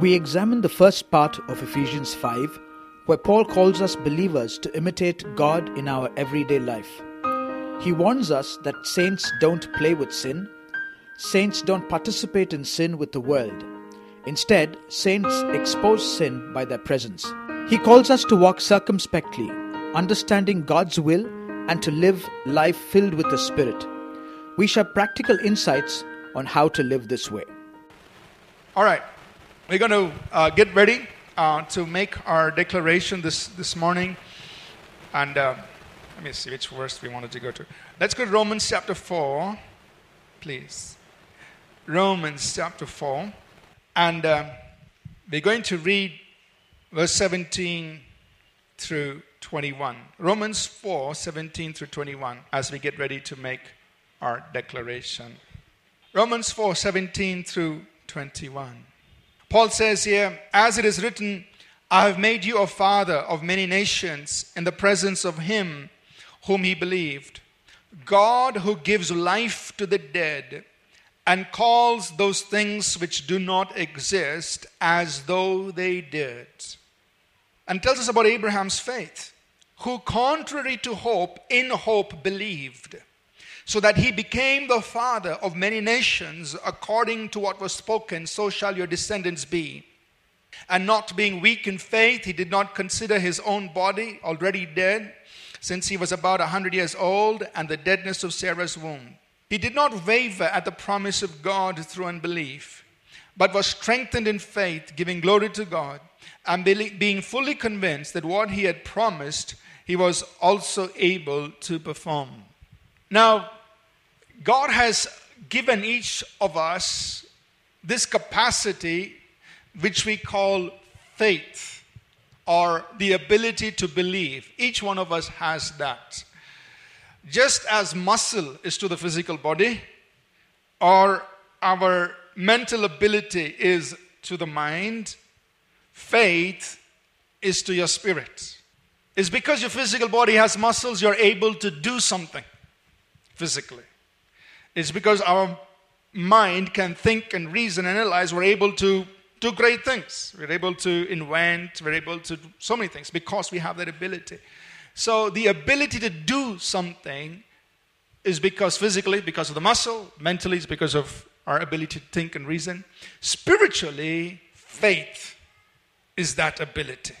We examine the first part of Ephesians 5, where Paul calls us believers to imitate God in our everyday life. He warns us that saints don't play with sin, saints don't participate in sin with the world. Instead, saints expose sin by their presence. He calls us to walk circumspectly, understanding God's will, and to live life filled with the Spirit. We share practical insights on how to live this way. All right, we're going to uh, get ready uh, to make our declaration this, this morning. And uh, let me see which verse we wanted to go to. Let's go to Romans chapter 4, please. Romans chapter 4. And uh, we're going to read verse 17 through 21. Romans 4, 17 through 21, as we get ready to make our declaration. Romans 4, 17 through 21. Paul says here, As it is written, I have made you a father of many nations in the presence of him whom he believed. God who gives life to the dead and calls those things which do not exist as though they did. And tells us about Abraham's faith, who, contrary to hope, in hope believed, so that he became the father of many nations, according to what was spoken, so shall your descendants be. And not being weak in faith, he did not consider his own body already dead, since he was about a hundred years old, and the deadness of Sarah's womb. He did not waver at the promise of God through unbelief, but was strengthened in faith, giving glory to God, and being fully convinced that what he had promised, he was also able to perform. Now, God has given each of us this capacity, which we call faith, or the ability to believe. Each one of us has that. Just as muscle is to the physical body, or our mental ability is to the mind, faith is to your spirit. It's because your physical body has muscles, you're able to do something physically. It's because our mind can think and reason and analyze, we're able to do great things. We're able to invent, we're able to do so many things because we have that ability. So the ability to do something is because physically, because of the muscle, mentally, it's because of our ability to think and reason. Spiritually, faith is that ability.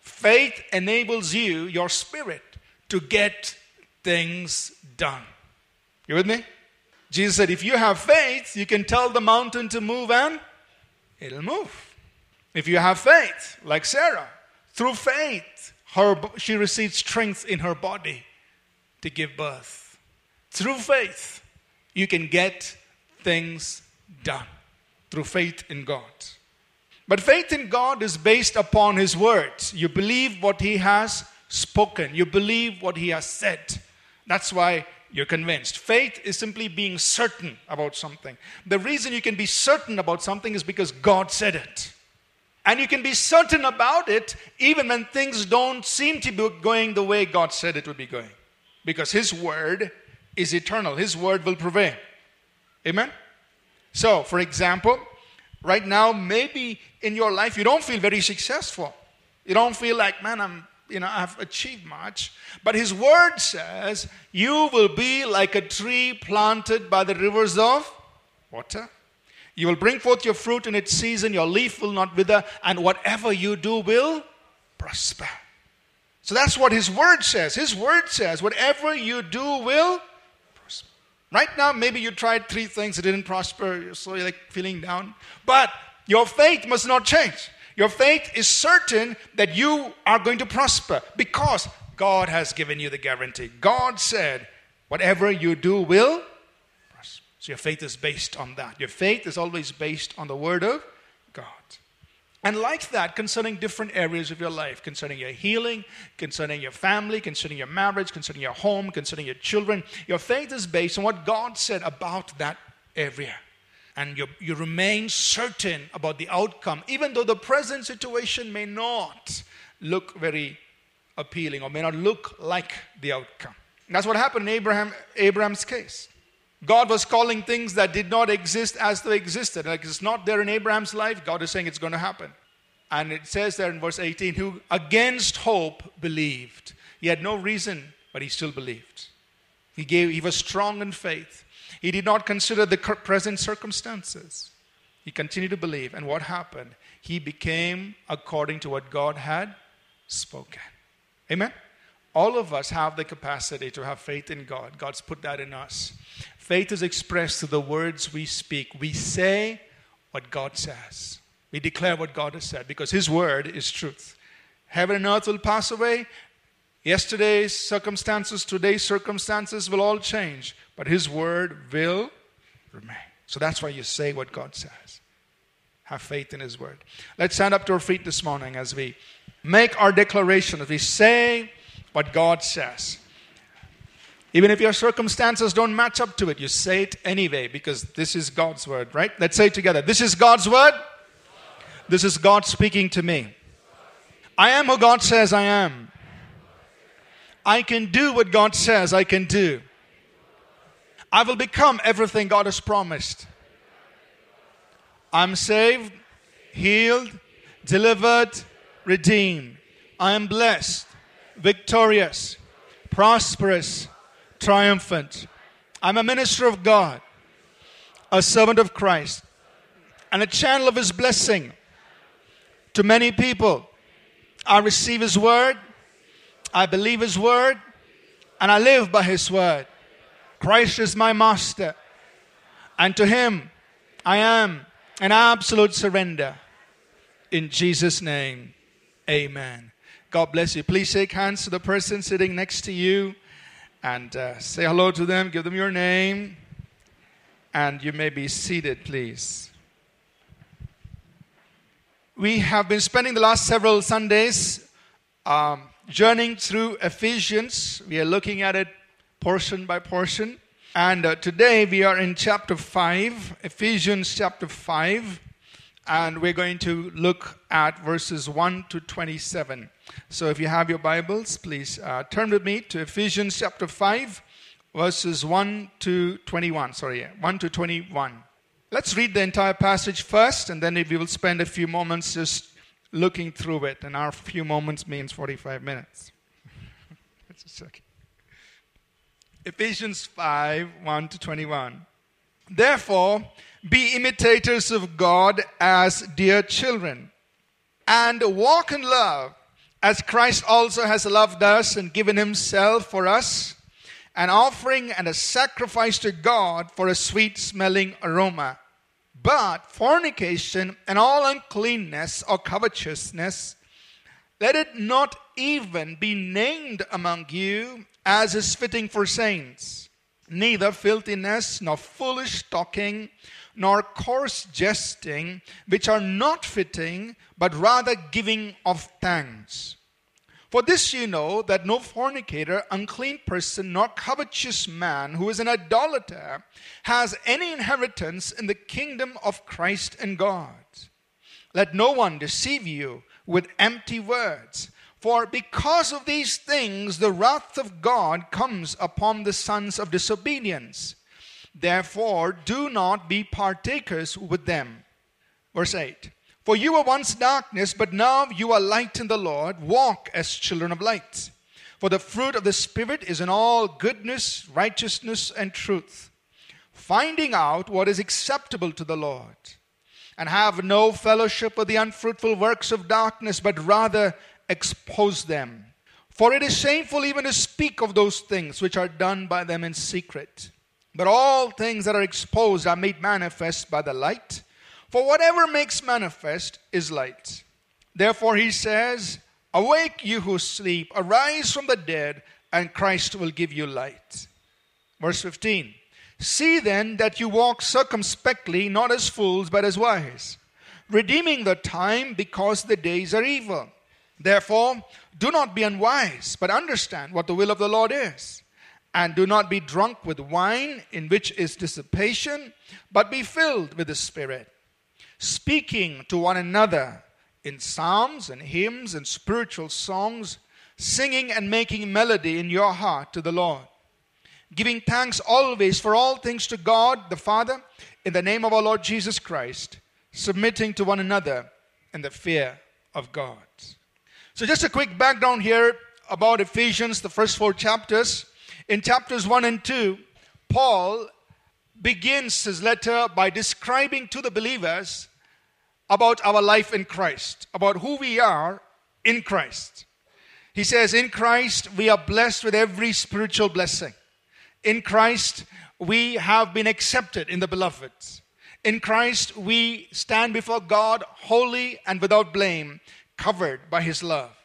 Faith enables you, your spirit, to get things done. You with me? Jesus said, if you have faith, you can tell the mountain to move and it'll move. If you have faith, like Sarah, through faith, her, she received strength in her body to give birth. Through faith, you can get things done. Through faith in God. But faith in God is based upon His words. You believe what He has spoken, you believe what He has said. That's why you're convinced. Faith is simply being certain about something. The reason you can be certain about something is because God said it. And you can be certain about it even when things don't seem to be going the way God said it would be going. Because His word is eternal, His word will prevail. Amen? So, for example, right now, maybe in your life you don't feel very successful. You don't feel like, man, I'm, you know, I've achieved much. But His word says, you will be like a tree planted by the rivers of water you will bring forth your fruit in its season, your leaf will not wither, and whatever you do will prosper. So that's what his word says. His word says, whatever you do will prosper. Right now, maybe you tried three things, it didn't prosper, so you're like feeling down. But your faith must not change. Your faith is certain that you are going to prosper because God has given you the guarantee. God said, whatever you do will prosper. so your faith is based on that. Your faith is always based on the Word of God. And like that, concerning different areas of your life, concerning your healing, concerning your family, concerning your marriage, concerning your home, concerning your children, your faith is based on what God said about that area. And you, you remain certain about the outcome, even though the present situation may not look very appealing or may not look like the outcome. That's what happened in Abraham, Abraham's case. God was calling things that did not exist as they existed. Like it's not there in Abraham's life, God is saying it's going to happen. And it says there in verse 18, who against hope believed. He had no reason, but he still believed. He, gave, he was strong in faith. He did not consider the present circumstances. He continued to believe. And what happened? He became according to what God had spoken. Amen? All of us have the capacity to have faith in God. God's put that in us. Faith is expressed through the words we speak. We say what God says. We declare what God has said because His word is truth. Heaven and earth will pass away. Yesterday's circumstances, today's circumstances will all change, but His word will remain. So that's why you say what God says. Have faith in His word. Let's stand up to our feet this morning as we make our declaration, as we say what God says. Even if your circumstances don't match up to it, you say it anyway because this is God's word, right? Let's say together. This is God's word. This is God speaking to me. I am who God says I am. I can do what God says I can do. I will become everything God has promised. I'm saved, healed, delivered, redeemed. I am blessed, victorious, prosperous, triumphant. I'm a minister of God, a servant of Christ, and a channel of His blessing to many people. I receive His word, I believe His word, and I live by His word. Christ is my master, and to Him I am an absolute surrender. In Jesus' name, amen. God bless you. Please shake hands to the person sitting next to you and uh, say hello to them, give them your name, and you may be seated, please. We have been spending the last several Sundays um, journeying through Ephesians. We are looking at it portion by portion. And uh, today we are in chapter 5, Ephesians chapter 5, and we're going to look at verses 1 to 27. So if you have your Bibles, please uh, turn with me to Ephesians chapter 5, verses 1 to 21. Sorry, 1 to 21. Let's read the entire passage first, and then we will spend a few moments just looking through it. And our few moments means 45 minutes. A second. Ephesians 5 1 to 21. Therefore, be imitators of God as dear children, and walk in love as Christ also has loved us and given himself for us, an offering and a sacrifice to God for a sweet smelling aroma. But fornication and all uncleanness or covetousness, let it not even be named among you as is fitting for saints, neither filthiness, nor foolish talking, nor coarse jesting, which are not fitting, but rather giving of thanks. For this you know that no fornicator, unclean person, nor covetous man who is an idolater has any inheritance in the kingdom of Christ and God. Let no one deceive you with empty words. For because of these things, the wrath of God comes upon the sons of disobedience. Therefore, do not be partakers with them. Verse 8 For you were once darkness, but now you are light in the Lord. Walk as children of light. For the fruit of the Spirit is in all goodness, righteousness, and truth, finding out what is acceptable to the Lord. And have no fellowship with the unfruitful works of darkness, but rather expose them. For it is shameful even to speak of those things which are done by them in secret. But all things that are exposed are made manifest by the light. For whatever makes manifest is light. Therefore he says, Awake, you who sleep, arise from the dead, and Christ will give you light. Verse 15 See then that you walk circumspectly, not as fools, but as wise, redeeming the time because the days are evil. Therefore, do not be unwise, but understand what the will of the Lord is. And do not be drunk with wine, in which is dissipation, but be filled with the Spirit, speaking to one another in psalms and hymns and spiritual songs, singing and making melody in your heart to the Lord, giving thanks always for all things to God the Father in the name of our Lord Jesus Christ, submitting to one another in the fear of God. So, just a quick background here about Ephesians, the first four chapters. In chapters 1 and 2, Paul begins his letter by describing to the believers about our life in Christ, about who we are in Christ. He says, In Christ, we are blessed with every spiritual blessing. In Christ, we have been accepted in the beloved. In Christ, we stand before God holy and without blame, covered by his love.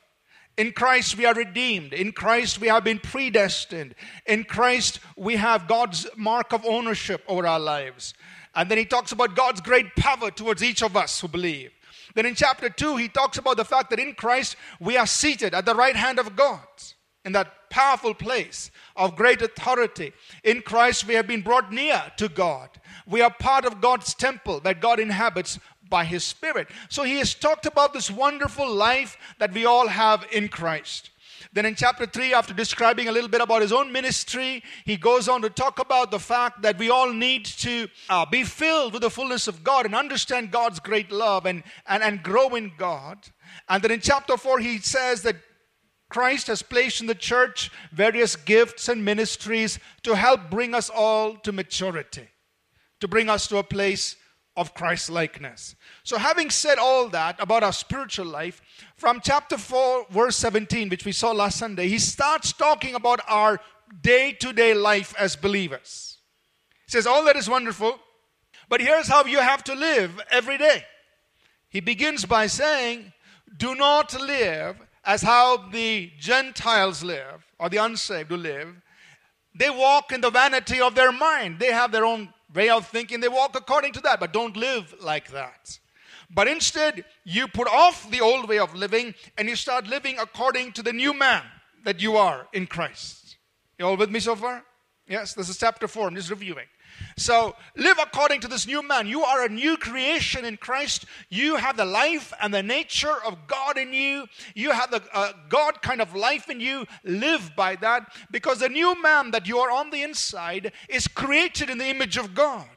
In Christ, we are redeemed. In Christ, we have been predestined. In Christ, we have God's mark of ownership over our lives. And then he talks about God's great power towards each of us who believe. Then in chapter 2, he talks about the fact that in Christ, we are seated at the right hand of God in that powerful place of great authority. In Christ, we have been brought near to God. We are part of God's temple that God inhabits by His Spirit. So He has talked about this wonderful life that we all have in Christ. Then in chapter 3, after describing a little bit about his own ministry, he goes on to talk about the fact that we all need to uh, be filled with the fullness of God and understand God's great love and, and, and grow in God. And then in chapter 4, he says that Christ has placed in the church various gifts and ministries to help bring us all to maturity, to bring us to a place of Christ likeness. So, having said all that about our spiritual life, from chapter 4, verse 17, which we saw last Sunday, he starts talking about our day to day life as believers. He says, All that is wonderful, but here's how you have to live every day. He begins by saying, Do not live as how the Gentiles live, or the unsaved who live. They walk in the vanity of their mind. They have their own way of thinking. They walk according to that, but don't live like that. But instead, you put off the old way of living and you start living according to the new man that you are in Christ. You all with me so far? Yes, this is chapter 4. I'm just reviewing. So live according to this new man. You are a new creation in Christ. You have the life and the nature of God in you. You have the uh, God kind of life in you. Live by that because the new man that you are on the inside is created in the image of God.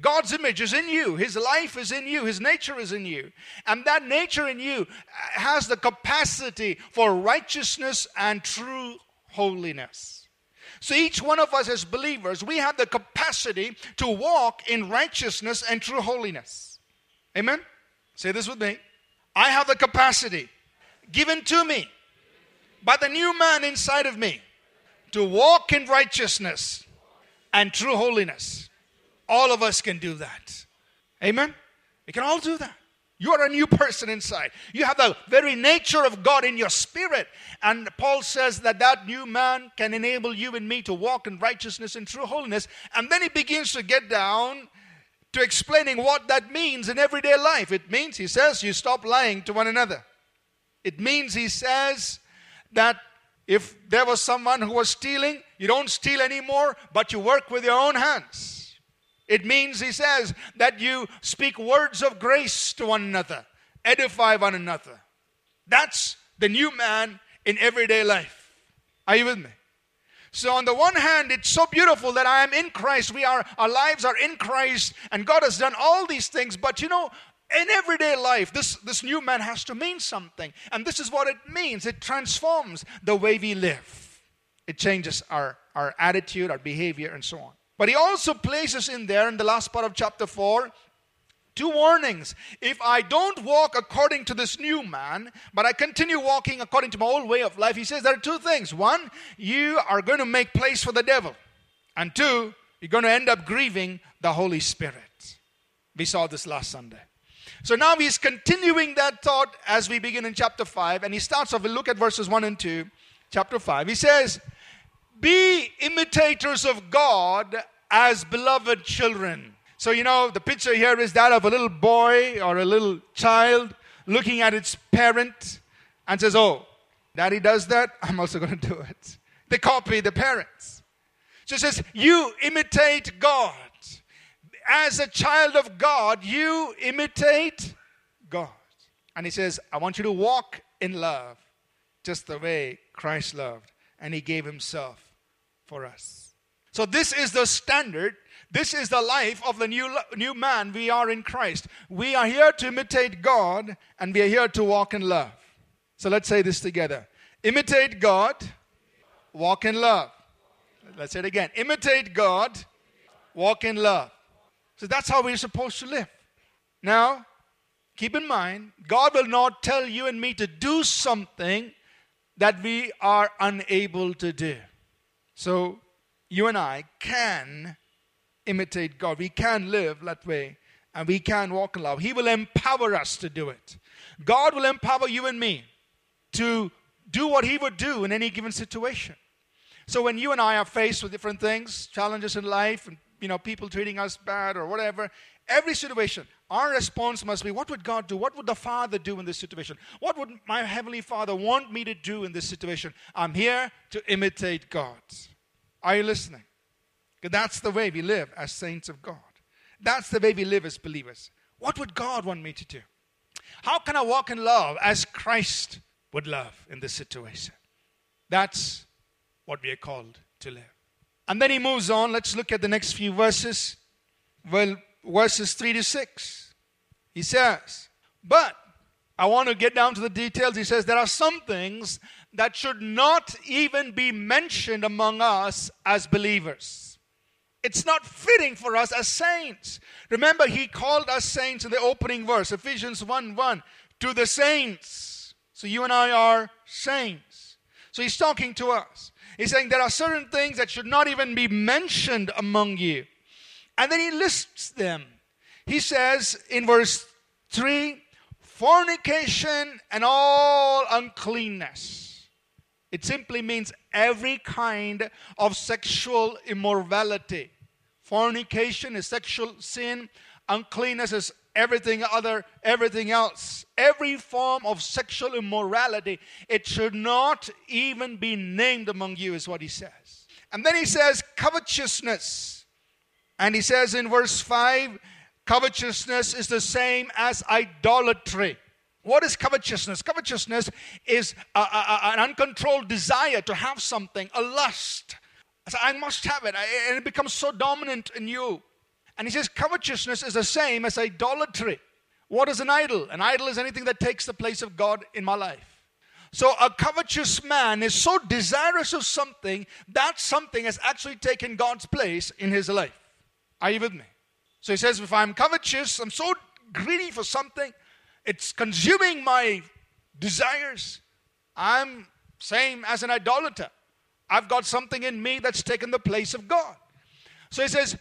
God's image is in you. His life is in you. His nature is in you. And that nature in you has the capacity for righteousness and true holiness. So each one of us as believers, we have the capacity to walk in righteousness and true holiness. Amen? Say this with me. I have the capacity given to me by the new man inside of me to walk in righteousness and true holiness. All of us can do that. Amen? We can all do that. You are a new person inside. You have the very nature of God in your spirit. And Paul says that that new man can enable you and me to walk in righteousness and true holiness. And then he begins to get down to explaining what that means in everyday life. It means, he says, you stop lying to one another. It means, he says, that if there was someone who was stealing, you don't steal anymore, but you work with your own hands. It means, he says, that you speak words of grace to one another, edify one another. That's the new man in everyday life. Are you with me? So on the one hand, it's so beautiful that I am in Christ. We are our lives are in Christ, and God has done all these things. But you know, in everyday life, this, this new man has to mean something. And this is what it means. It transforms the way we live. It changes our, our attitude, our behavior, and so on. But he also places in there in the last part of chapter 4 two warnings. If I don't walk according to this new man, but I continue walking according to my old way of life, he says there are two things. One, you are going to make place for the devil. And two, you're going to end up grieving the Holy Spirit. We saw this last Sunday. So now he's continuing that thought as we begin in chapter 5, and he starts off, we'll look at verses 1 and 2, chapter 5. He says, be imitators of God as beloved children. So, you know, the picture here is that of a little boy or a little child looking at its parent and says, Oh, daddy does that, I'm also going to do it. They copy the parents. So it says, You imitate God. As a child of God, you imitate God. And he says, I want you to walk in love just the way Christ loved. And he gave himself for us. So, this is the standard. This is the life of the new, new man we are in Christ. We are here to imitate God and we are here to walk in love. So, let's say this together imitate God, walk in love. Let's say it again imitate God, walk in love. So, that's how we're supposed to live. Now, keep in mind, God will not tell you and me to do something that we are unable to do. So, you and I can imitate God. We can live that way and we can walk in love. He will empower us to do it. God will empower you and me to do what He would do in any given situation. So when you and I are faced with different things, challenges in life, and you know, people treating us bad or whatever, every situation, our response must be, what would God do? What would the Father do in this situation? What would my Heavenly Father want me to do in this situation? I'm here to imitate God. Are you listening? That's the way we live as saints of God. That's the way we live as believers. What would God want me to do? How can I walk in love as Christ would love in this situation? That's what we are called to live. And then he moves on. Let's look at the next few verses. Well, verses 3 to 6. He says, But I want to get down to the details. He says, There are some things that should not even be mentioned among us as believers. It's not fitting for us as saints. Remember, he called us saints in the opening verse, Ephesians 1 1, to the saints. So you and I are saints. So he's talking to us. He's saying there are certain things that should not even be mentioned among you. And then he lists them. He says in verse 3 fornication and all uncleanness. It simply means every kind of sexual immorality. Fornication is sexual sin, uncleanness is everything other everything else every form of sexual immorality it should not even be named among you is what he says and then he says covetousness and he says in verse 5 covetousness is the same as idolatry what is covetousness? Covetousness is a, a, an uncontrolled desire to have something, a lust. I must have it, and it becomes so dominant in you. And he says covetousness is the same as idolatry. What is an idol? An idol is anything that takes the place of God in my life. So a covetous man is so desirous of something that something has actually taken God's place in his life. Are you with me? So he says, if I'm covetous, I'm so greedy for something, it's consuming my desires. I'm same as an idolater. I've got something in me that's taken the place of God. So he says,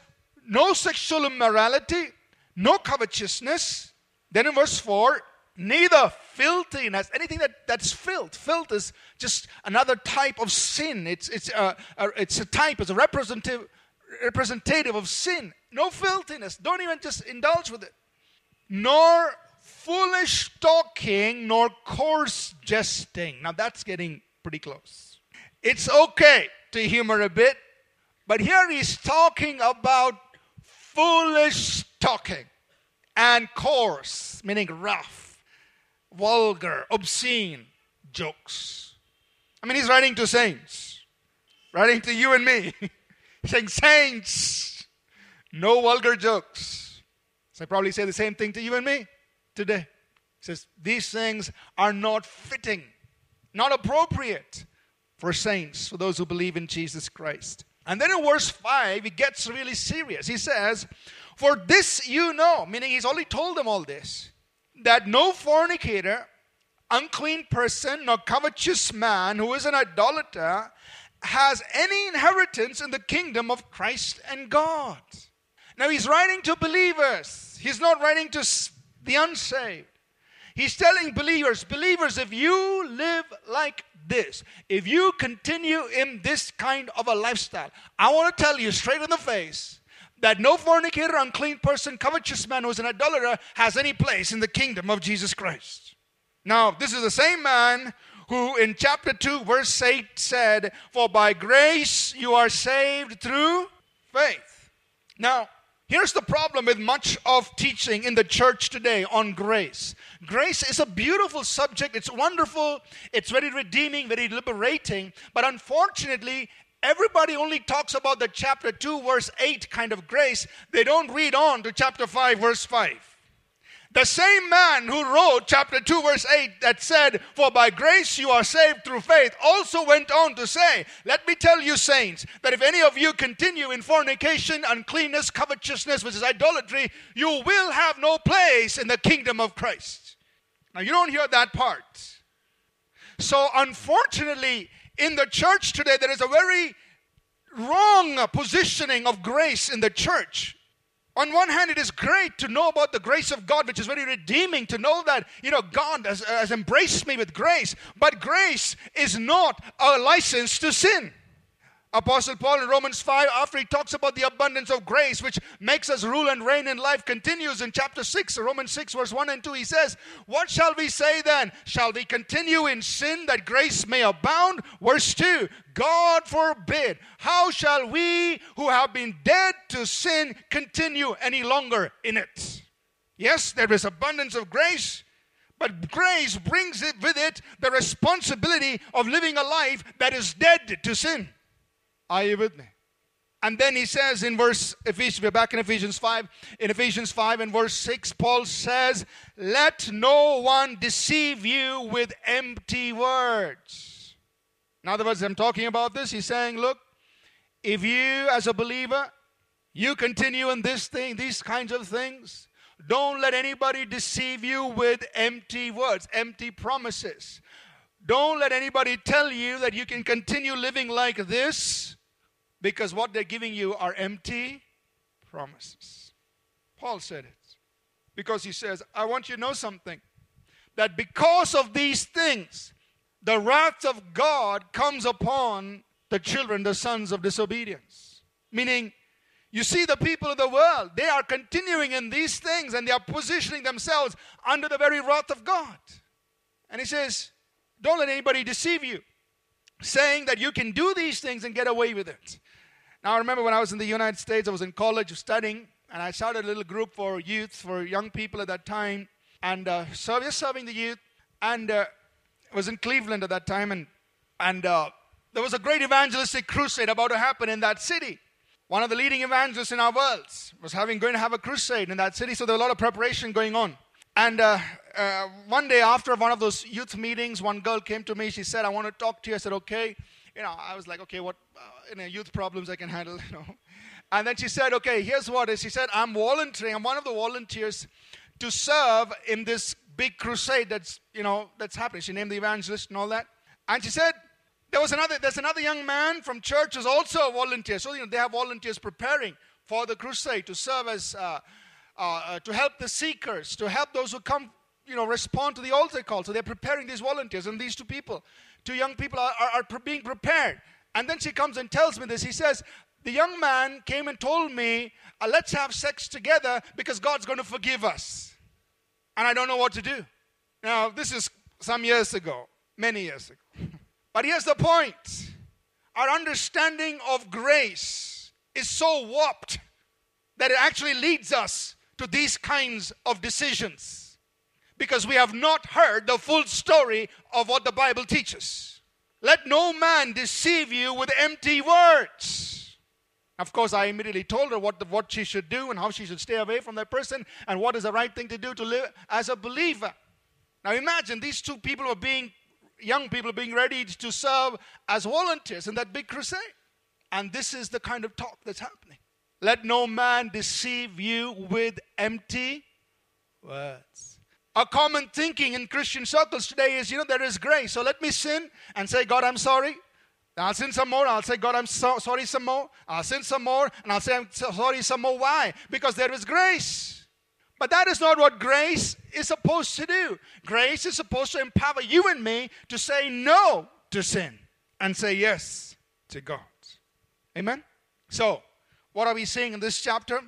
no sexual immorality, no covetousness. Then in verse 4, neither filthiness, anything that, that's filth. Filth is just another type of sin. It's, it's, a, a, it's a type, it's a representative, representative of sin. No filthiness. Don't even just indulge with it. Nor foolish talking nor coarse jesting. Now that's getting pretty close. It's okay to humor a bit, but here he's talking about foolish talking and coarse, meaning rough, vulgar, obscene jokes. I mean, he's writing to saints, writing to you and me, saying, Saints, no vulgar jokes. So I probably say the same thing to you and me today. He says, These things are not fitting, not appropriate for saints, for those who believe in Jesus Christ. And then in verse 5, he gets really serious. He says, For this you know, meaning he's already told them all this, that no fornicator, unclean person, nor covetous man who is an idolater has any inheritance in the kingdom of Christ and God. Now he's writing to believers, he's not writing to the unsaved. He's telling believers, believers, if you live like this, if you continue in this kind of a lifestyle, I want to tell you straight in the face that no fornicator, unclean person, covetous man who is an idolater has any place in the kingdom of Jesus Christ. Now, this is the same man who in chapter 2, verse 8 said, For by grace you are saved through faith. Now, Here's the problem with much of teaching in the church today on grace. Grace is a beautiful subject, it's wonderful, it's very redeeming, very liberating, but unfortunately, everybody only talks about the chapter 2, verse 8 kind of grace. They don't read on to chapter 5, verse 5. The same man who wrote chapter 2, verse 8 that said, For by grace you are saved through faith, also went on to say, Let me tell you, saints, that if any of you continue in fornication, uncleanness, covetousness, which is idolatry, you will have no place in the kingdom of Christ. Now, you don't hear that part. So, unfortunately, in the church today, there is a very wrong positioning of grace in the church. On one hand, it is great to know about the grace of God, which is very redeeming to know that, you know, God has, has embraced me with grace. But grace is not a license to sin. Apostle Paul in Romans 5, after he talks about the abundance of grace which makes us rule and reign in life, continues in chapter 6, Romans 6, verse 1 and 2. He says, What shall we say then? Shall we continue in sin that grace may abound? Verse 2, God forbid. How shall we who have been dead to sin continue any longer in it? Yes, there is abundance of grace, but grace brings it with it the responsibility of living a life that is dead to sin. Are you with me? And then he says in verse Ephesians, we're back in Ephesians 5. In Ephesians 5 and verse 6, Paul says, Let no one deceive you with empty words. In other words, I'm talking about this. He's saying, Look, if you as a believer, you continue in this thing, these kinds of things, don't let anybody deceive you with empty words, empty promises. Don't let anybody tell you that you can continue living like this because what they're giving you are empty promises. Paul said it because he says, I want you to know something that because of these things, the wrath of God comes upon the children, the sons of disobedience. Meaning, you see, the people of the world, they are continuing in these things and they are positioning themselves under the very wrath of God. And he says, Don't let anybody deceive you, saying that you can do these things and get away with it. Now, I remember when I was in the United States, I was in college studying, and I started a little group for youth, for young people at that time, and uh, so just serving the youth. And uh, I was in Cleveland at that time, and and uh, there was a great evangelistic crusade about to happen in that city. One of the leading evangelists in our world was having going to have a crusade in that city, so there was a lot of preparation going on. And uh, uh, one day after one of those youth meetings, one girl came to me. She said, "I want to talk to you." I said, "Okay." You know, I was like, okay, what, uh, you know, youth problems I can handle, you know. And then she said, okay, here's what is. She said, I'm volunteering. I'm one of the volunteers to serve in this big crusade that's, you know, that's happening. She named the evangelist and all that. And she said, there was another, there's another young man from church who's also a volunteer. So, you know, they have volunteers preparing for the crusade to serve as, uh, uh, uh to help the seekers, to help those who come, you know, respond to the altar call. So they're preparing these volunteers and these two people two young people are, are, are being prepared. And then she comes and tells me this. He says, The young man came and told me, uh, Let's have sex together because God's going to forgive us. And I don't know what to do. Now, this is some years ago, many years ago. but here's the point our understanding of grace is so warped that it actually leads us to these kinds of decisions because we have not heard the full story of what the Bible teaches. Let no man deceive you with empty words. Of course, I immediately told her what, the, what she should do and how she should stay away from that person and what is the right thing to do to live as a believer. Now imagine these two people were being, young people being ready to serve as volunteers in that big crusade. And this is the kind of talk that's happening. Let no man deceive you with empty words. A common thinking in Christian circles today is, you know, there is grace. So let me sin and say, God, I'm sorry. I'll sin some more. I'll say, God, I'm so, sorry some more. I'll sin some more. And I'll say, I'm so sorry some more. Why? Because there is grace. But that is not what grace is supposed to do. Grace is supposed to empower you and me to say no to sin and say yes to God. Amen? So, what are we seeing in this chapter?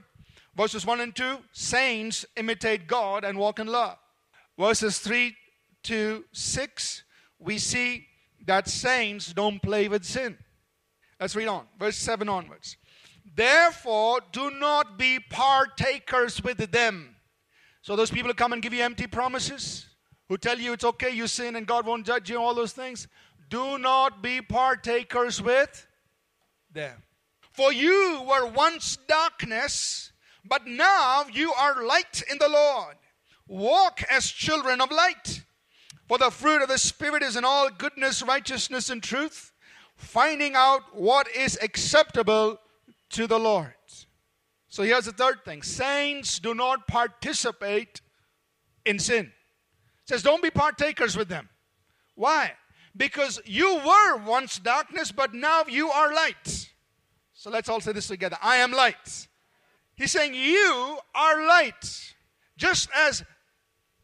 Verses 1 and 2 Saints imitate God and walk in love verses 3 to 6, we see that saints don't play with sin. Let's read on, verse 7 onwards. Therefore, do not be partakers with them. So, those people who come and give you empty promises, who tell you it's okay, you sin and God won't judge you, all those things, do not be partakers with them. For you were once darkness, but now you are light in the Lord. Walk as children of light. For the fruit of the Spirit is in all goodness, righteousness, and truth, finding out what is acceptable to the Lord. So here's the third thing saints do not participate in sin. It says, don't be partakers with them. Why? Because you were once darkness, but now you are light. So let's all say this together I am light. He's saying, You are light. Just as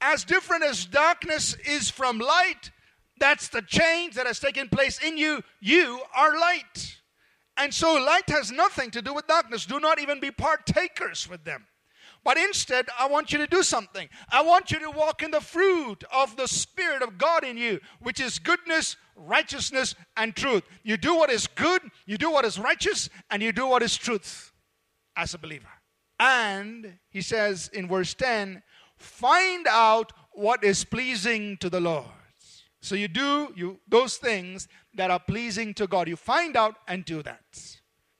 as different as darkness is from light, that's the change that has taken place in you. You are light. And so light has nothing to do with darkness. Do not even be partakers with them. But instead, I want you to do something. I want you to walk in the fruit of the Spirit of God in you, which is goodness, righteousness, and truth. You do what is good, you do what is righteous, and you do what is truth as a believer. And he says in verse 10 find out what is pleasing to the Lord. So you do you those things that are pleasing to God. You find out and do that.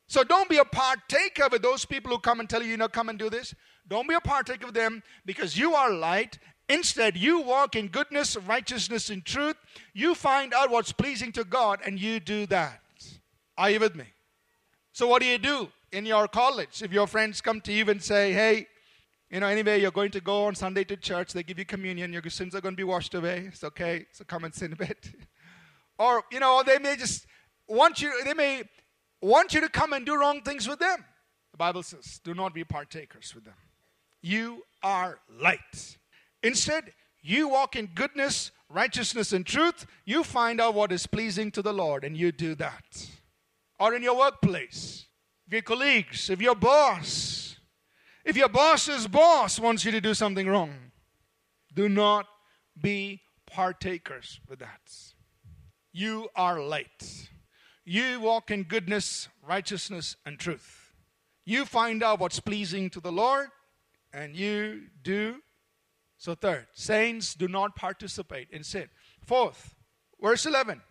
So don't be a partaker with those people who come and tell you, you know, come and do this. Don't be a partaker of them because you are light. Instead, you walk in goodness, righteousness, and truth. You find out what's pleasing to God and you do that. Are you with me? So, what do you do in your college if your friends come to you and say, hey, you know, anyway, you're going to go on Sunday to church, they give you communion, your sins are going to be washed away. It's okay, so come and sin a bit. or, you know, they may just want you, they may want you to come and do wrong things with them. The Bible says, do not be partakers with them. You are light. Instead, you walk in goodness, righteousness, and truth. You find out what is pleasing to the Lord, and you do that. Or in your workplace, if your colleagues, if your boss, if your boss's boss wants you to do something wrong, do not be partakers with that. You are light. You walk in goodness, righteousness, and truth. You find out what's pleasing to the Lord, and you do. So, third, saints do not participate in sin. Fourth, verse 11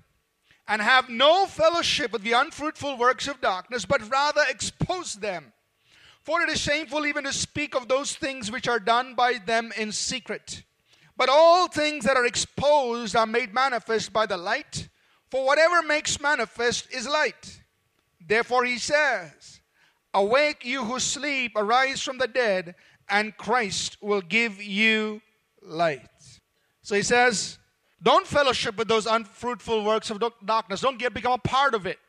and have no fellowship with the unfruitful works of darkness, but rather expose them. For it is shameful even to speak of those things which are done by them in secret. But all things that are exposed are made manifest by the light, for whatever makes manifest is light. Therefore he says, Awake, you who sleep, arise from the dead, and Christ will give you light. So he says, Don't fellowship with those unfruitful works of darkness. Don't get become a part of it.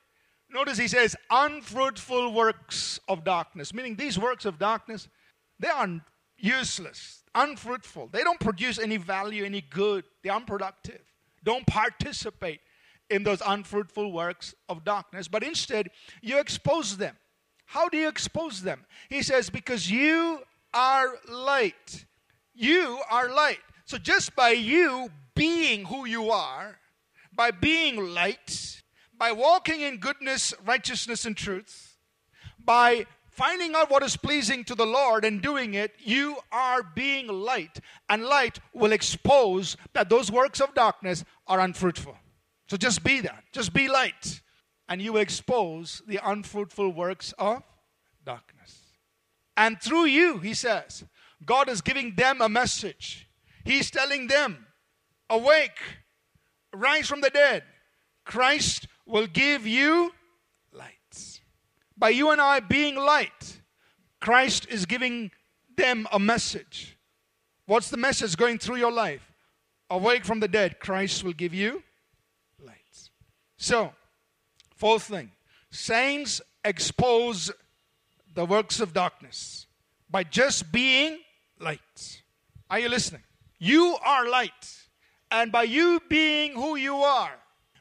Notice he says, unfruitful works of darkness, meaning these works of darkness, they are useless, unfruitful. They don't produce any value, any good. They're unproductive. Don't participate in those unfruitful works of darkness, but instead you expose them. How do you expose them? He says, because you are light. You are light. So just by you being who you are, by being light, by walking in goodness, righteousness, and truth, by finding out what is pleasing to the Lord and doing it, you are being light. And light will expose that those works of darkness are unfruitful. So just be that. Just be light. And you will expose the unfruitful works of darkness. And through you, he says, God is giving them a message. He's telling them, awake, rise from the dead. Christ will give you light. By you and I being light, Christ is giving them a message. What's the message going through your life? Awake from the dead, Christ will give you light. So, fourth thing saints expose the works of darkness by just being light. Are you listening? You are light. And by you being who you are,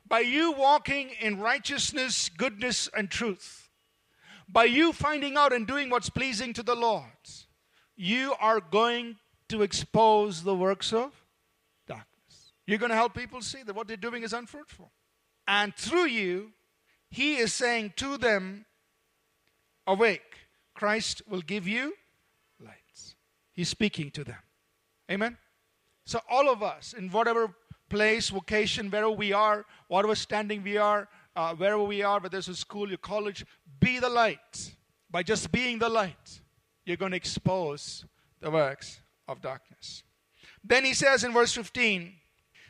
by you walking in righteousness, goodness, and truth, by you finding out and doing what's pleasing to the Lord, you are going to expose the works of darkness. You're going to help people see that what they're doing is unfruitful. And through you, He is saying to them, Awake, Christ will give you lights. He's speaking to them. Amen? So, all of us, in whatever place, vocation, wherever we are, whatever standing we are, uh, wherever we are, whether it's a school, your college, be the light. By just being the light, you're going to expose the works of darkness. Then he says in verse 15,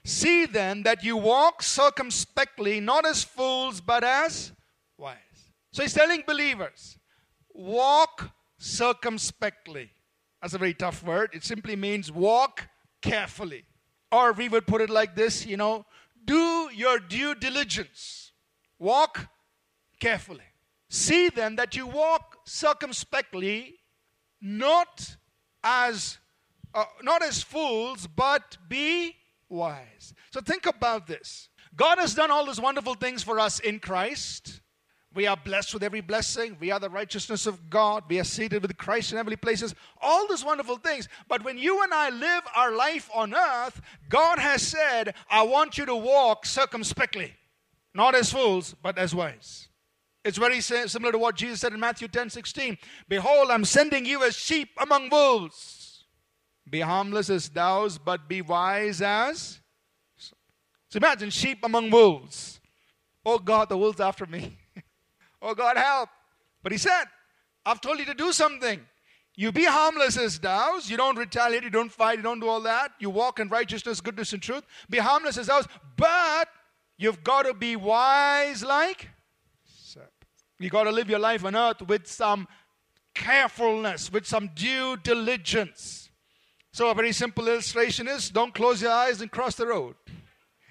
See then that you walk circumspectly, not as fools, but as wise. So he's telling believers, walk circumspectly. That's a very tough word. It simply means walk carefully. Or we would put it like this, you know, do your due diligence. Walk carefully. See then that you walk circumspectly, not as uh, not as fools, but be wise. So think about this. God has done all these wonderful things for us in Christ. We are blessed with every blessing. We are the righteousness of God. We are seated with Christ in heavenly places. All these wonderful things. But when you and I live our life on earth, God has said, I want you to walk circumspectly, not as fools, but as wise. It's very similar to what Jesus said in Matthew 10 16. Behold, I'm sending you as sheep among wolves. Be harmless as doves, but be wise as. So imagine sheep among wolves. Oh God, the wolves after me. Oh God, help. But he said, I've told you to do something. You be harmless as doves. You don't retaliate. You don't fight. You don't do all that. You walk in righteousness, goodness, and truth. Be harmless as doves. But you've got to be wise like You got to live your life on earth with some carefulness, with some due diligence. So, a very simple illustration is don't close your eyes and cross the road.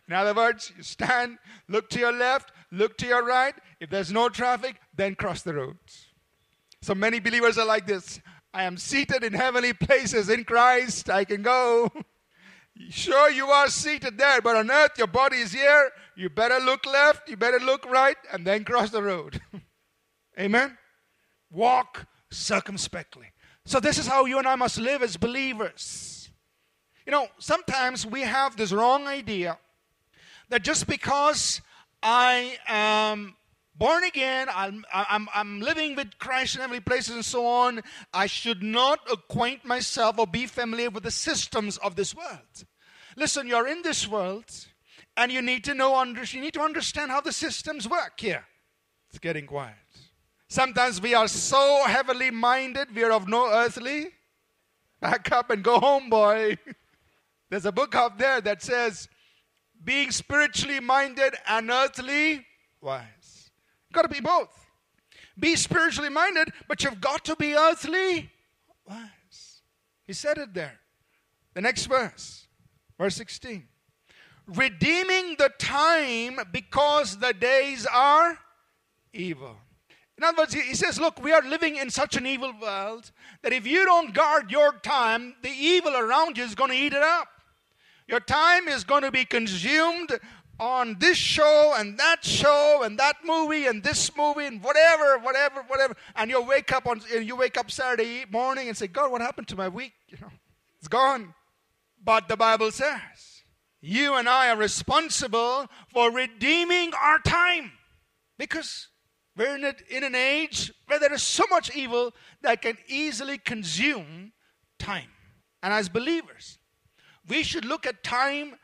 In other words, you stand, look to your left, look to your right. If there's no traffic, then cross the road. So many believers are like this I am seated in heavenly places in Christ. I can go. Sure, you are seated there, but on earth, your body is here. You better look left, you better look right, and then cross the road. Amen? Walk circumspectly. So, this is how you and I must live as believers. You know, sometimes we have this wrong idea that just because I am born again, I'm, I'm, I'm living with Christ in heavenly places and so on, I should not acquaint myself or be familiar with the systems of this world. Listen, you're in this world and you need to know, you need to understand how the systems work here. It's getting quiet. Sometimes we are so heavenly minded, we are of no earthly. Back up and go home, boy. There's a book out there that says, being spiritually minded and earthly wise. Got to be both. Be spiritually minded, but you've got to be earthly wise. He said it there. The next verse, verse 16. Redeeming the time because the days are evil. In other words, he says, Look, we are living in such an evil world that if you don't guard your time, the evil around you is going to eat it up. Your time is going to be consumed on this show and that show and that movie and this movie and whatever, whatever, whatever. And you wake up on you wake up Saturday morning and say, God, what happened to my week? You know, it's gone. But the Bible says, you and I are responsible for redeeming our time. Because we're in, in an age where there is so much evil that can easily consume time. And as believers, we should look at time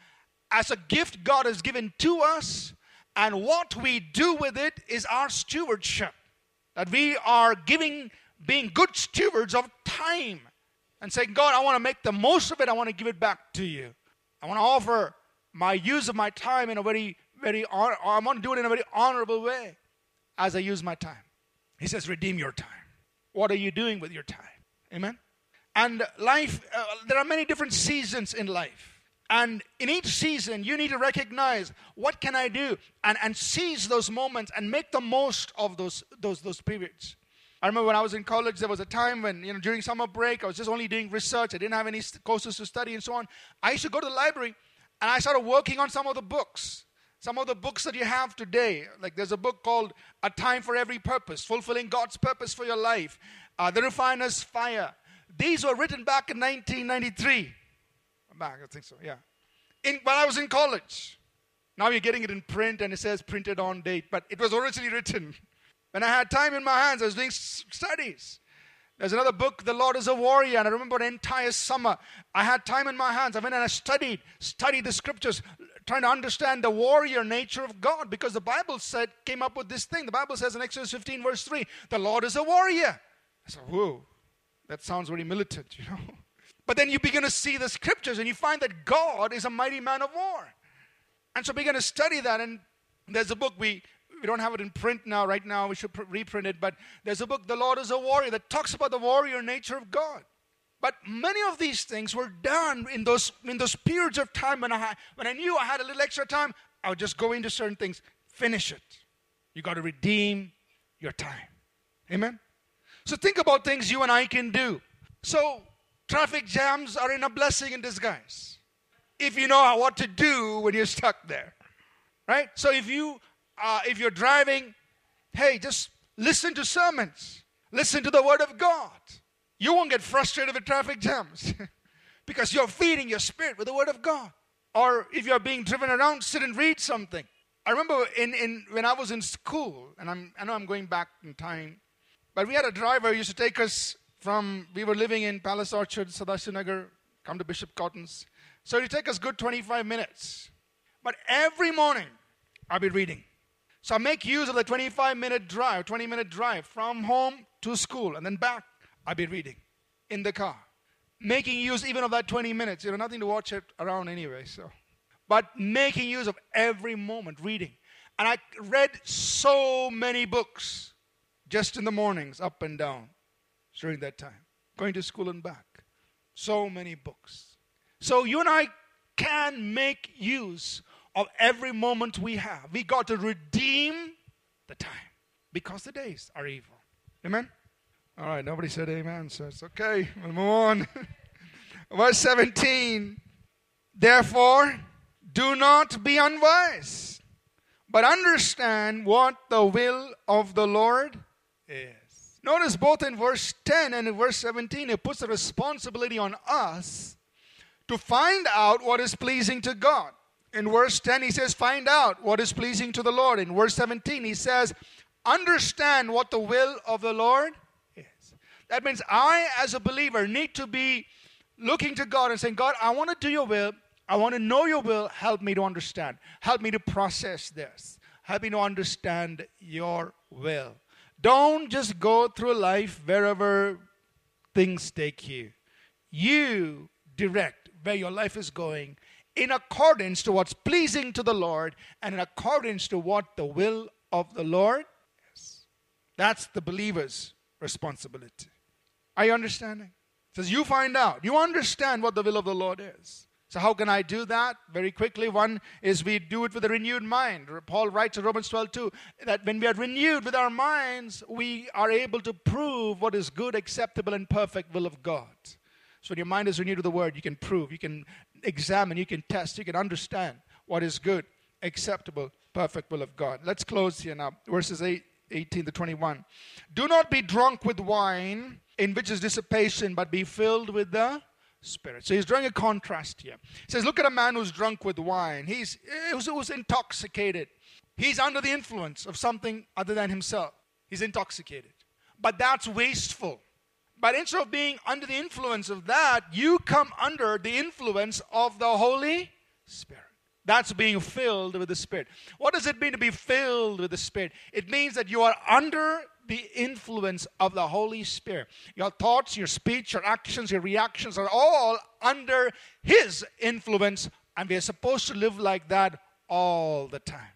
as a gift God has given to us, and what we do with it is our stewardship. That we are giving, being good stewards of time and saying, God, I want to make the most of it. I want to give it back to you. I want to offer my use of my time in a very, very, honor, I want to do it in a very honorable way as I use my time. He says, redeem your time. What are you doing with your time? Amen? And life, uh, there are many different seasons in life. And in each season, you need to recognize what can I do and, and seize those moments and make the most of those, those, those periods. I remember when I was in college, there was a time when, you know, during summer break, I was just only doing research. I didn't have any courses to study and so on. I used to go to the library and I started working on some of the books some of the books that you have today, like there's a book called A Time for Every Purpose, Fulfilling God's Purpose for Your Life, uh, The Refiner's Fire. These were written back in 1993. Back, I think so, yeah. In, while I was in college. Now you're getting it in print and it says printed on date, but it was originally written. When I had time in my hands, I was doing studies. There's another book, The Lord is a Warrior, and I remember an entire summer I had time in my hands. I went and I studied, studied the scriptures, trying to understand the warrior nature of God because the Bible said, came up with this thing. The Bible says in Exodus 15, verse 3, the Lord is a warrior. I said, whoa, that sounds very militant, you know. But then you begin to see the scriptures and you find that God is a mighty man of war. And so begin to study that. And there's a book, we, we don't have it in print now, right now, we should reprint it. But there's a book, The Lord is a Warrior, that talks about the warrior nature of God. But many of these things were done in those, in those periods of time when I, when I knew I had a little extra time, I would just go into certain things, finish it. You got to redeem your time. Amen? So think about things you and I can do. So traffic jams are in a blessing in disguise. If you know what to do when you're stuck there. Right? So if you uh, if you're driving, hey, just listen to sermons. Listen to the word of God. You won't get frustrated with traffic jams because you're feeding your spirit with the Word of God. Or if you're being driven around, sit and read something. I remember in, in, when I was in school, and I'm, I know I'm going back in time, but we had a driver who used to take us from, we were living in Palace Orchard, Sadashivanagar, come to Bishop Cotton's. So he'd take us good 25 minutes. But every morning, I'll be reading. So I make use of the 25 minute drive, 20 minute drive from home to school and then back. I'll be reading in the car, making use even of that 20 minutes. You know, nothing to watch it around anyway. So, but making use of every moment, reading. And I read so many books just in the mornings, up and down, during that time, going to school and back. So many books. So you and I can make use of every moment we have. We got to redeem the time because the days are evil. Amen? All right, nobody said amen, so it's okay. We'll move on. Verse 17. Therefore, do not be unwise, but understand what the will of the Lord is. Notice both in verse 10 and in verse 17, it puts the responsibility on us to find out what is pleasing to God. In verse 10, he says, Find out what is pleasing to the Lord. In verse 17, he says, Understand what the will of the Lord is. that means I, as a believer, need to be looking to God and saying, God, I want to do your will. I want to know your will. Help me to understand. Help me to process this. Help me to understand your will. Don't just go through life wherever things take you. You direct where your life is going in accordance to what's pleasing to the Lord and in accordance to what the will of the Lord is. That's the believer's responsibility. Are you understanding? It says, You find out. You understand what the will of the Lord is. So, how can I do that? Very quickly, one is we do it with a renewed mind. Paul writes in Romans 12 2 that when we are renewed with our minds, we are able to prove what is good, acceptable, and perfect will of God. So, when your mind is renewed to the word, you can prove, you can examine, you can test, you can understand what is good, acceptable, perfect will of God. Let's close here now. Verses 8, 18 to 21. Do not be drunk with wine in which is dissipation, but be filled with the Spirit. So he's drawing a contrast here. He says, Look at a man who's drunk with wine. He's eh, who's, who's intoxicated. He's under the influence of something other than himself. He's intoxicated. But that's wasteful. But instead of being under the influence of that, you come under the influence of the Holy Spirit. That's being filled with the Spirit. What does it mean to be filled with the Spirit? It means that you are under the influence of the Holy Spirit. Your thoughts, your speech, your actions, your reactions are all under His influence, and we are supposed to live like that all the time.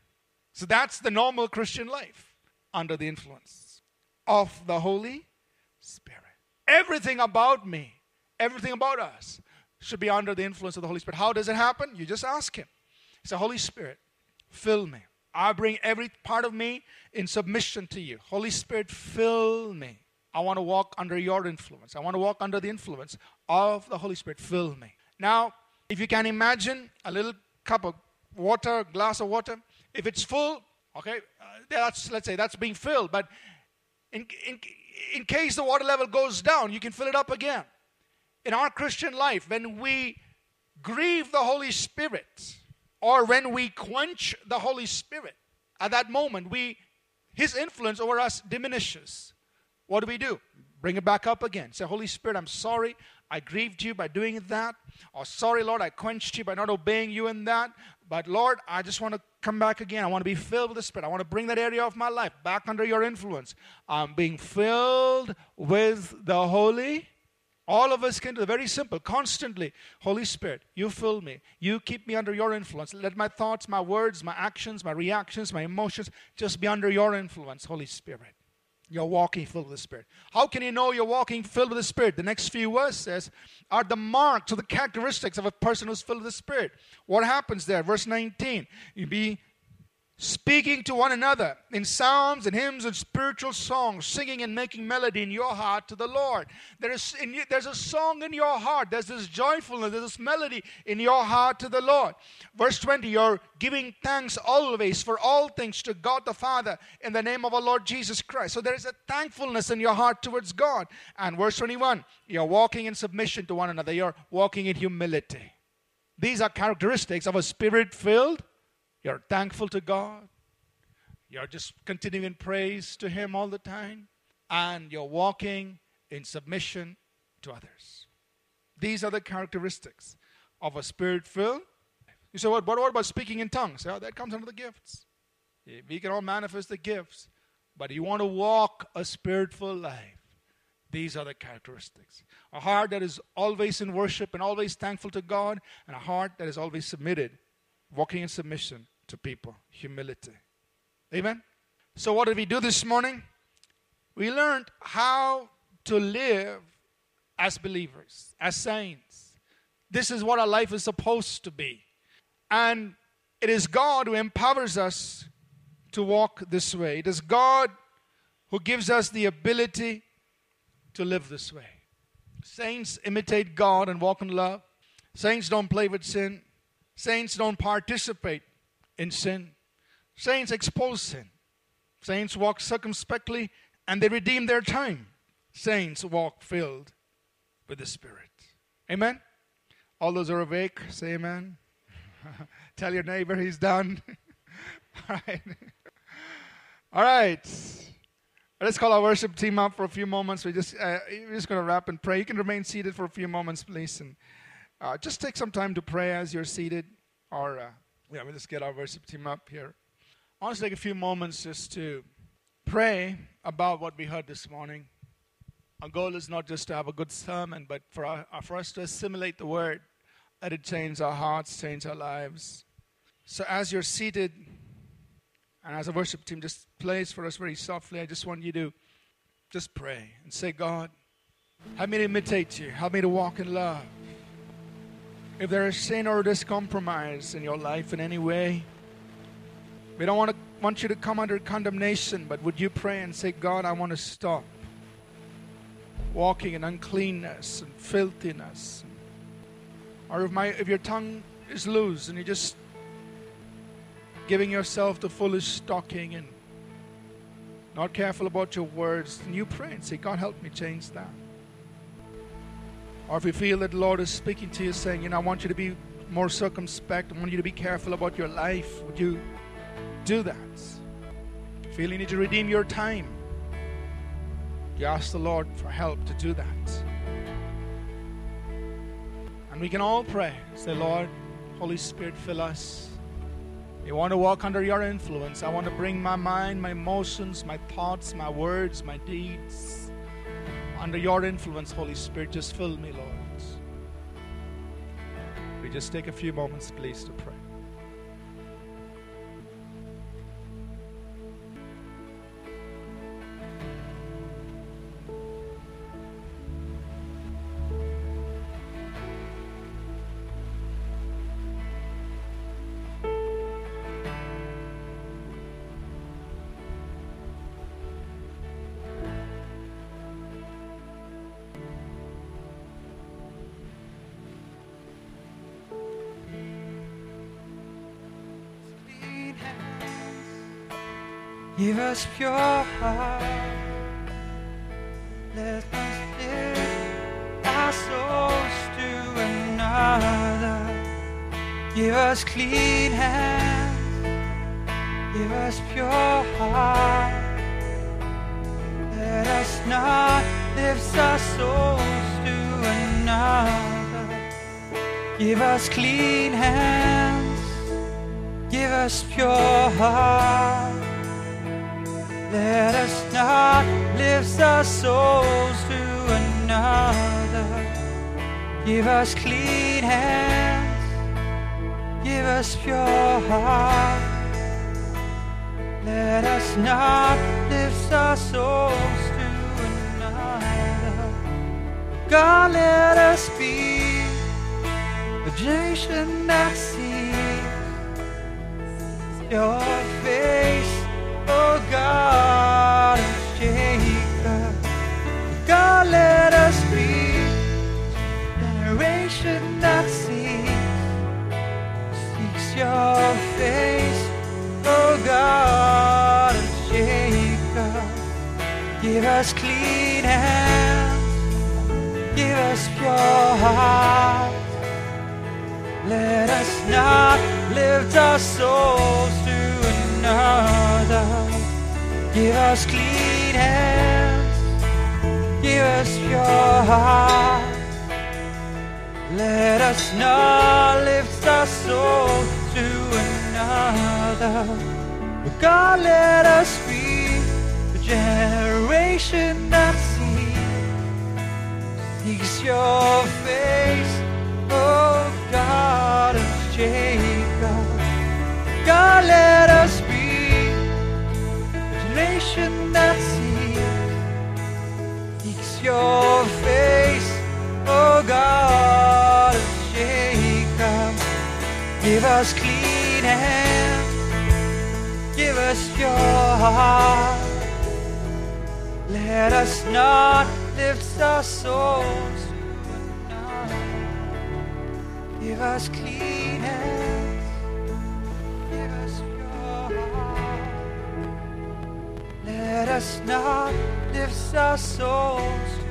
So that's the normal Christian life under the influence of the Holy Spirit. Everything about me, everything about us should be under the influence of the Holy Spirit. How does it happen? You just ask Him. Say, Holy Spirit, fill me. I bring every part of me in submission to you. Holy Spirit, fill me. I want to walk under your influence. I want to walk under the influence of the Holy Spirit. Fill me. Now, if you can imagine a little cup of water, glass of water, if it's full, okay, uh, that's let's say that's being filled. But in, in, in case the water level goes down, you can fill it up again. In our Christian life, when we grieve the Holy Spirit, or when we quench the Holy Spirit, at that moment, we, his influence over us diminishes. What do we do? Bring it back up again. Say, Holy Spirit, I'm sorry I grieved you by doing that. Or sorry, Lord, I quenched you by not obeying you in that. But Lord, I just want to come back again. I want to be filled with the Spirit. I want to bring that area of my life back under your influence. I'm being filled with the Holy. All of us can do. Very simple. Constantly, Holy Spirit, you fill me. You keep me under your influence. Let my thoughts, my words, my actions, my reactions, my emotions just be under your influence, Holy Spirit. You're walking filled with the Spirit. How can you know you're walking filled with the Spirit? The next few verses are the marks or the characteristics of a person who's filled with the Spirit. What happens there? Verse 19. You be speaking to one another in psalms and hymns and spiritual songs, singing and making melody in your heart to the Lord. There is, in, there's a song in your heart. There's this joyfulness, there's this melody in your heart to the Lord. Verse 20, you're giving thanks always for all things to God the Father in the name of our Lord Jesus Christ. So there is a thankfulness in your heart towards God. And verse 21, you're walking in submission to one another. You're walking in humility. These are characteristics of a spirit filled you're thankful to God. You're just continuing praise to Him all the time. And you're walking in submission to others. These are the characteristics of a spirit filled. You say, what, what about speaking in tongues? Yeah, that comes under the gifts. We can all manifest the gifts. But you want to walk a spirit-filled life. These are the characteristics. A heart that is always in worship and always thankful to God, and a heart that is always submitted, walking in submission to people humility. Amen? So, what did we do this morning? We learned how to live as believers, as saints. This is what our life is supposed to be. And it is God who empowers us to walk this way. It is God who gives us the ability to live this way. Saints imitate God and walk in love. Saints don't play with sin. Saints don't participate in sin. Saints expose sin. Saints walk circumspectly and they redeem their time. Saints walk filled with the Spirit. Amen? All those are awake, say amen. Tell your neighbor he's done. All right. All right. Let's call our worship team up for a few moments. We're just, uh, we're just going to wrap and pray. You can remain seated for a few moments, please. And uh, just take some time to pray as you're seated or. Uh, yeah, we'll just get our worship team up here. I want to take a few moments just to pray about what we heard this morning. Our goal is not just to have a good sermon, but for, our, uh, for us to assimilate the word, let it change our hearts, change our lives. So as you're seated, and as a worship team just plays for us very softly, I just want you to just pray and say, God, help me to imitate you, help me to walk in love. If there is sin or discompromise in your life in any way, we don't want to want you to come under condemnation, but would you pray and say, God, I want to stop walking in uncleanness and filthiness. Or if my if your tongue is loose and you're just giving yourself the foolish talking and not careful about your words, then you pray and say, God help me change that. Or if you feel that the Lord is speaking to you, saying, You know, I want you to be more circumspect, I want you to be careful about your life, would you do that? Feel you need to redeem your time. You ask the Lord for help to do that. And we can all pray. Say, Lord, Holy Spirit, fill us. We want to walk under your influence. I want to bring my mind, my emotions, my thoughts, my words, my deeds under your influence, Holy Spirit, just fill me, Lord. We just take a few moments, please, to pray. Us pure heart. Let us live our souls to another. Give us clean hands. Give us pure heart. Let us not lifts our souls to another. Give us clean hands, give us pure heart. Let us not lift our souls to another. Give us clean hands, give us pure heart. Let us not lift our souls to another. God, let us be a generation that sees your face, oh God of Jacob. God, let us be generation that sees, seeks your face, oh God of Jacob. Give us clean hands, give us pure hearts. Let us not lift our souls another. Uh, give us clean hands, give us your heart. Let us not lift our souls to another. But God, let us be a generation that sees, your face, oh God of Jacob. God, let us be a generation that seeks your face, oh God of Jacob. Give us clean hands, give us your heart. Let us not lift our souls to another. Give us clean hands, Let us not lift our souls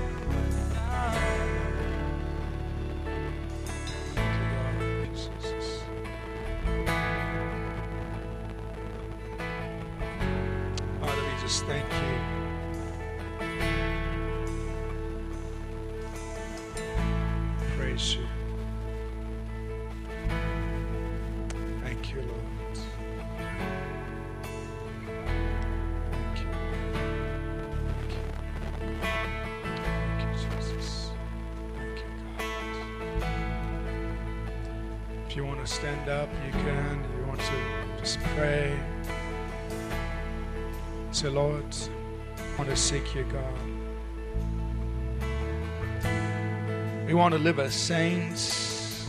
We want to live as saints.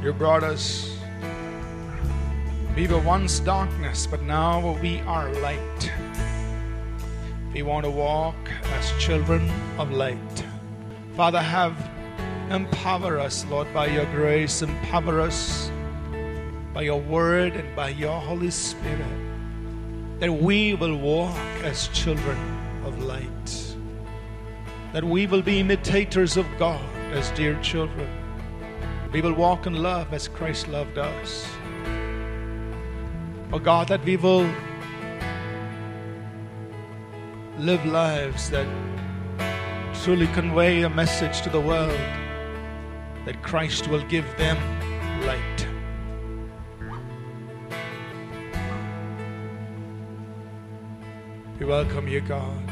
You brought us. We were once darkness, but now we are light. We want to walk as children of light. Father, have empower us, Lord, by your grace. Empower us by your word and by your Holy Spirit that we will walk as children of light, that we will be imitators of God as dear children. We will walk in love as Christ loved us. Oh God, that we will live lives that truly convey a message to the world that Christ will give them light. We welcome you, God.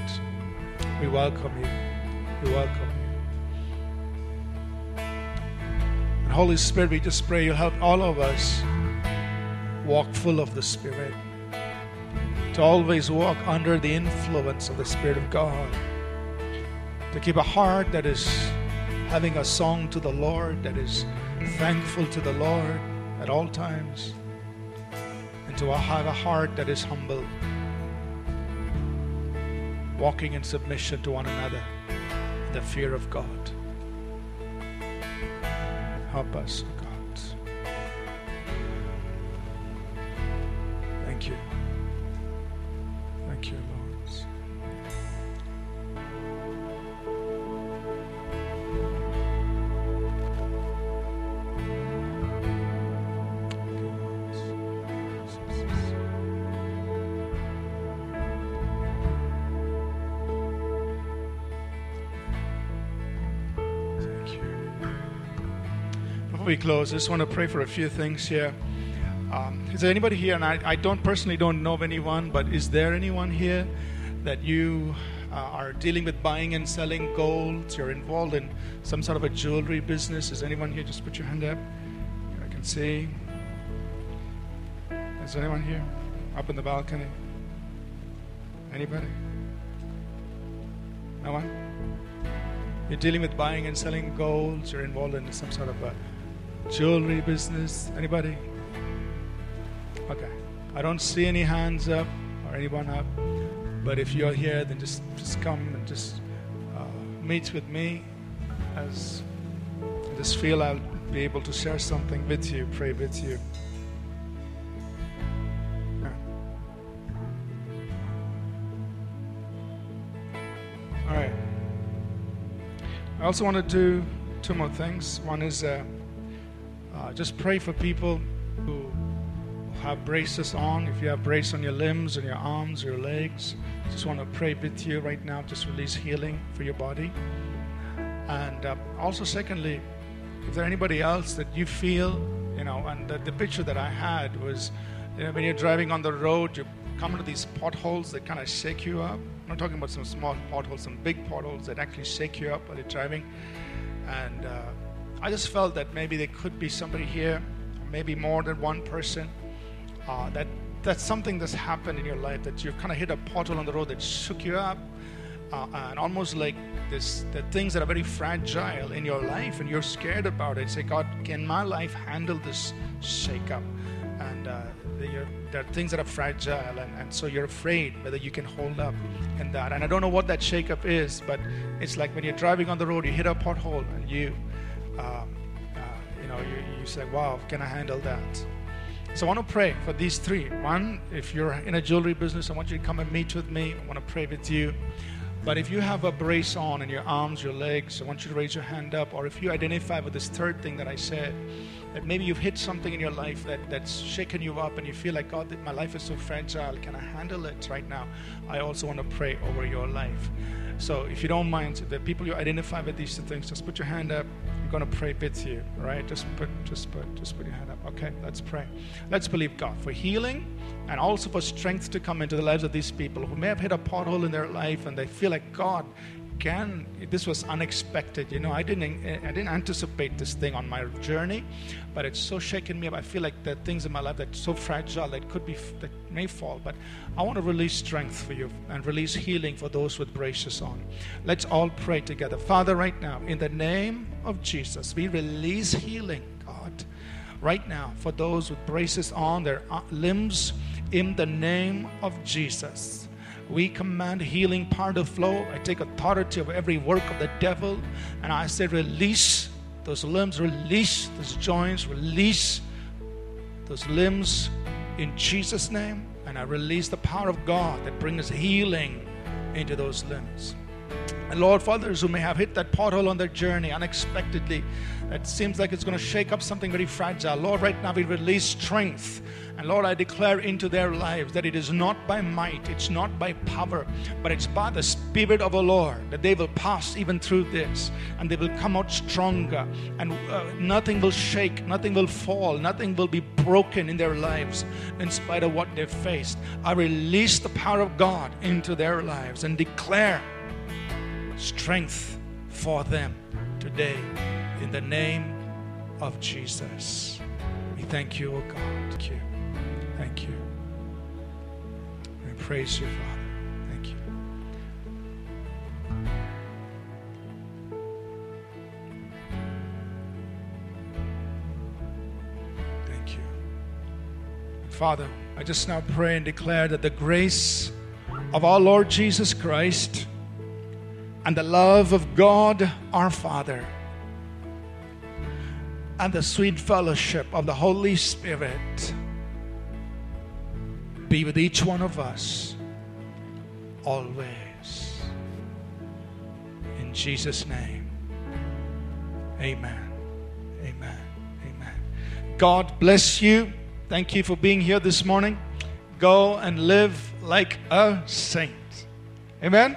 We welcome you. We welcome you. Holy Spirit, we just pray you'll help all of us walk full of the Spirit, to always walk under the influence of the Spirit of God, to keep a heart that is having a song to the Lord, that is thankful to the Lord at all times, and to have a heart that is humble. Walking in submission to one another the fear of God. Help close, I just want to pray for a few things here. Um, is there anybody here? And I, I don't personally don't know of anyone, but is there anyone here that you uh, are dealing with buying and selling gold? You're involved in some sort of a jewelry business. Is anyone here? Just put your hand up. I can see. Is anyone here? Up in the balcony? Anybody? No one? You're dealing with buying and selling gold. You're involved in some sort of a jewelry business. Anybody? Okay. I don't see any hands up or anyone up. But if you're here, then just, just come and just uh, meet with me as I just feel I'll be able to share something with you, pray with you. All right. I also want to do two more things. One is uh, uh, just pray for people who have braces on. If you have brace on your limbs and your arms, your legs, just want to pray with you right now. Just release healing for your body. And uh, also, secondly, if there anybody else that you feel, you know, and the, the picture that I had was, you know, when you're driving on the road, you come into these potholes that kind of shake you up. I'm not talking about some small potholes, some big potholes that actually shake you up while you're driving. And uh, I just felt that maybe there could be somebody here, maybe more than one person, uh, that that's something that's happened in your life that you've kind of hit a pothole on the road that shook you up, uh, and almost like this the things that are very fragile in your life, and you're scared about it. Say, God, can my life handle this shake up? And uh, there are things that are fragile, and, and so you're afraid whether you can hold up in that. And I don't know what that shake-up is, but it's like when you're driving on the road, you hit a pothole, and you, um, uh, you know, you, you say, "Wow, can I handle that?" So I want to pray for these three. One, if you're in a jewelry business, I want you to come and meet with me. I want to pray with you. But if you have a brace on in your arms, your legs, I want you to raise your hand up. Or if you identify with this third thing that I said, that maybe you've hit something in your life that, that's shaken you up and you feel like, God, my life is so fragile. Can I handle it right now? I also want to pray over your life. So if you don't mind, the people you identify with these two things, just put your hand up. I'm going to pray with you. right? Just put, just put, just put your hand up. Okay, let's pray. Let's believe God for healing and also for strength to come into the lives of these people who may have hit a pothole in their life and they feel like God can this was unexpected you know i didn't i didn't anticipate this thing on my journey but it's so shaken me up. I feel like are things in my life that's so fragile that could be that may fall but i want to release strength for you and release healing for those with braces on. Let's all pray together. Father right now in the name of jesus we release healing god right now for those with braces on their uh, limbs in the name of jesus we command healing power to flow. I take authority of every work of the devil and I say, release those limbs, release those joints, release those limbs in Jesus' name. And I release the power of God that brings healing into those limbs. And Lord, for others who may have hit that pothole on their journey unexpectedly, it seems like it's going to shake up something very fragile. Lord, right now we release strength and Lord, I declare into their lives that it is not by might, it's not by power, but it's by the Spirit of the Lord that they will pass even through this and they will come out stronger and uh, nothing will shake, nothing will fall, nothing will be broken in their lives in spite of what they've faced. I release the power of God into their lives and declare strength for them today in the name of Jesus. We thank you, O God. Thank you. Thank you. We praise you, Father. Thank you. Thank you. Father, I just now pray and declare that the grace of our Lord Jesus Christ and the love of God our Father and the sweet fellowship of the Holy Spirit be with each one of us always. In Jesus' name, amen. Amen. Amen. God bless you. Thank you for being here this morning. Go and live like a saint. Amen.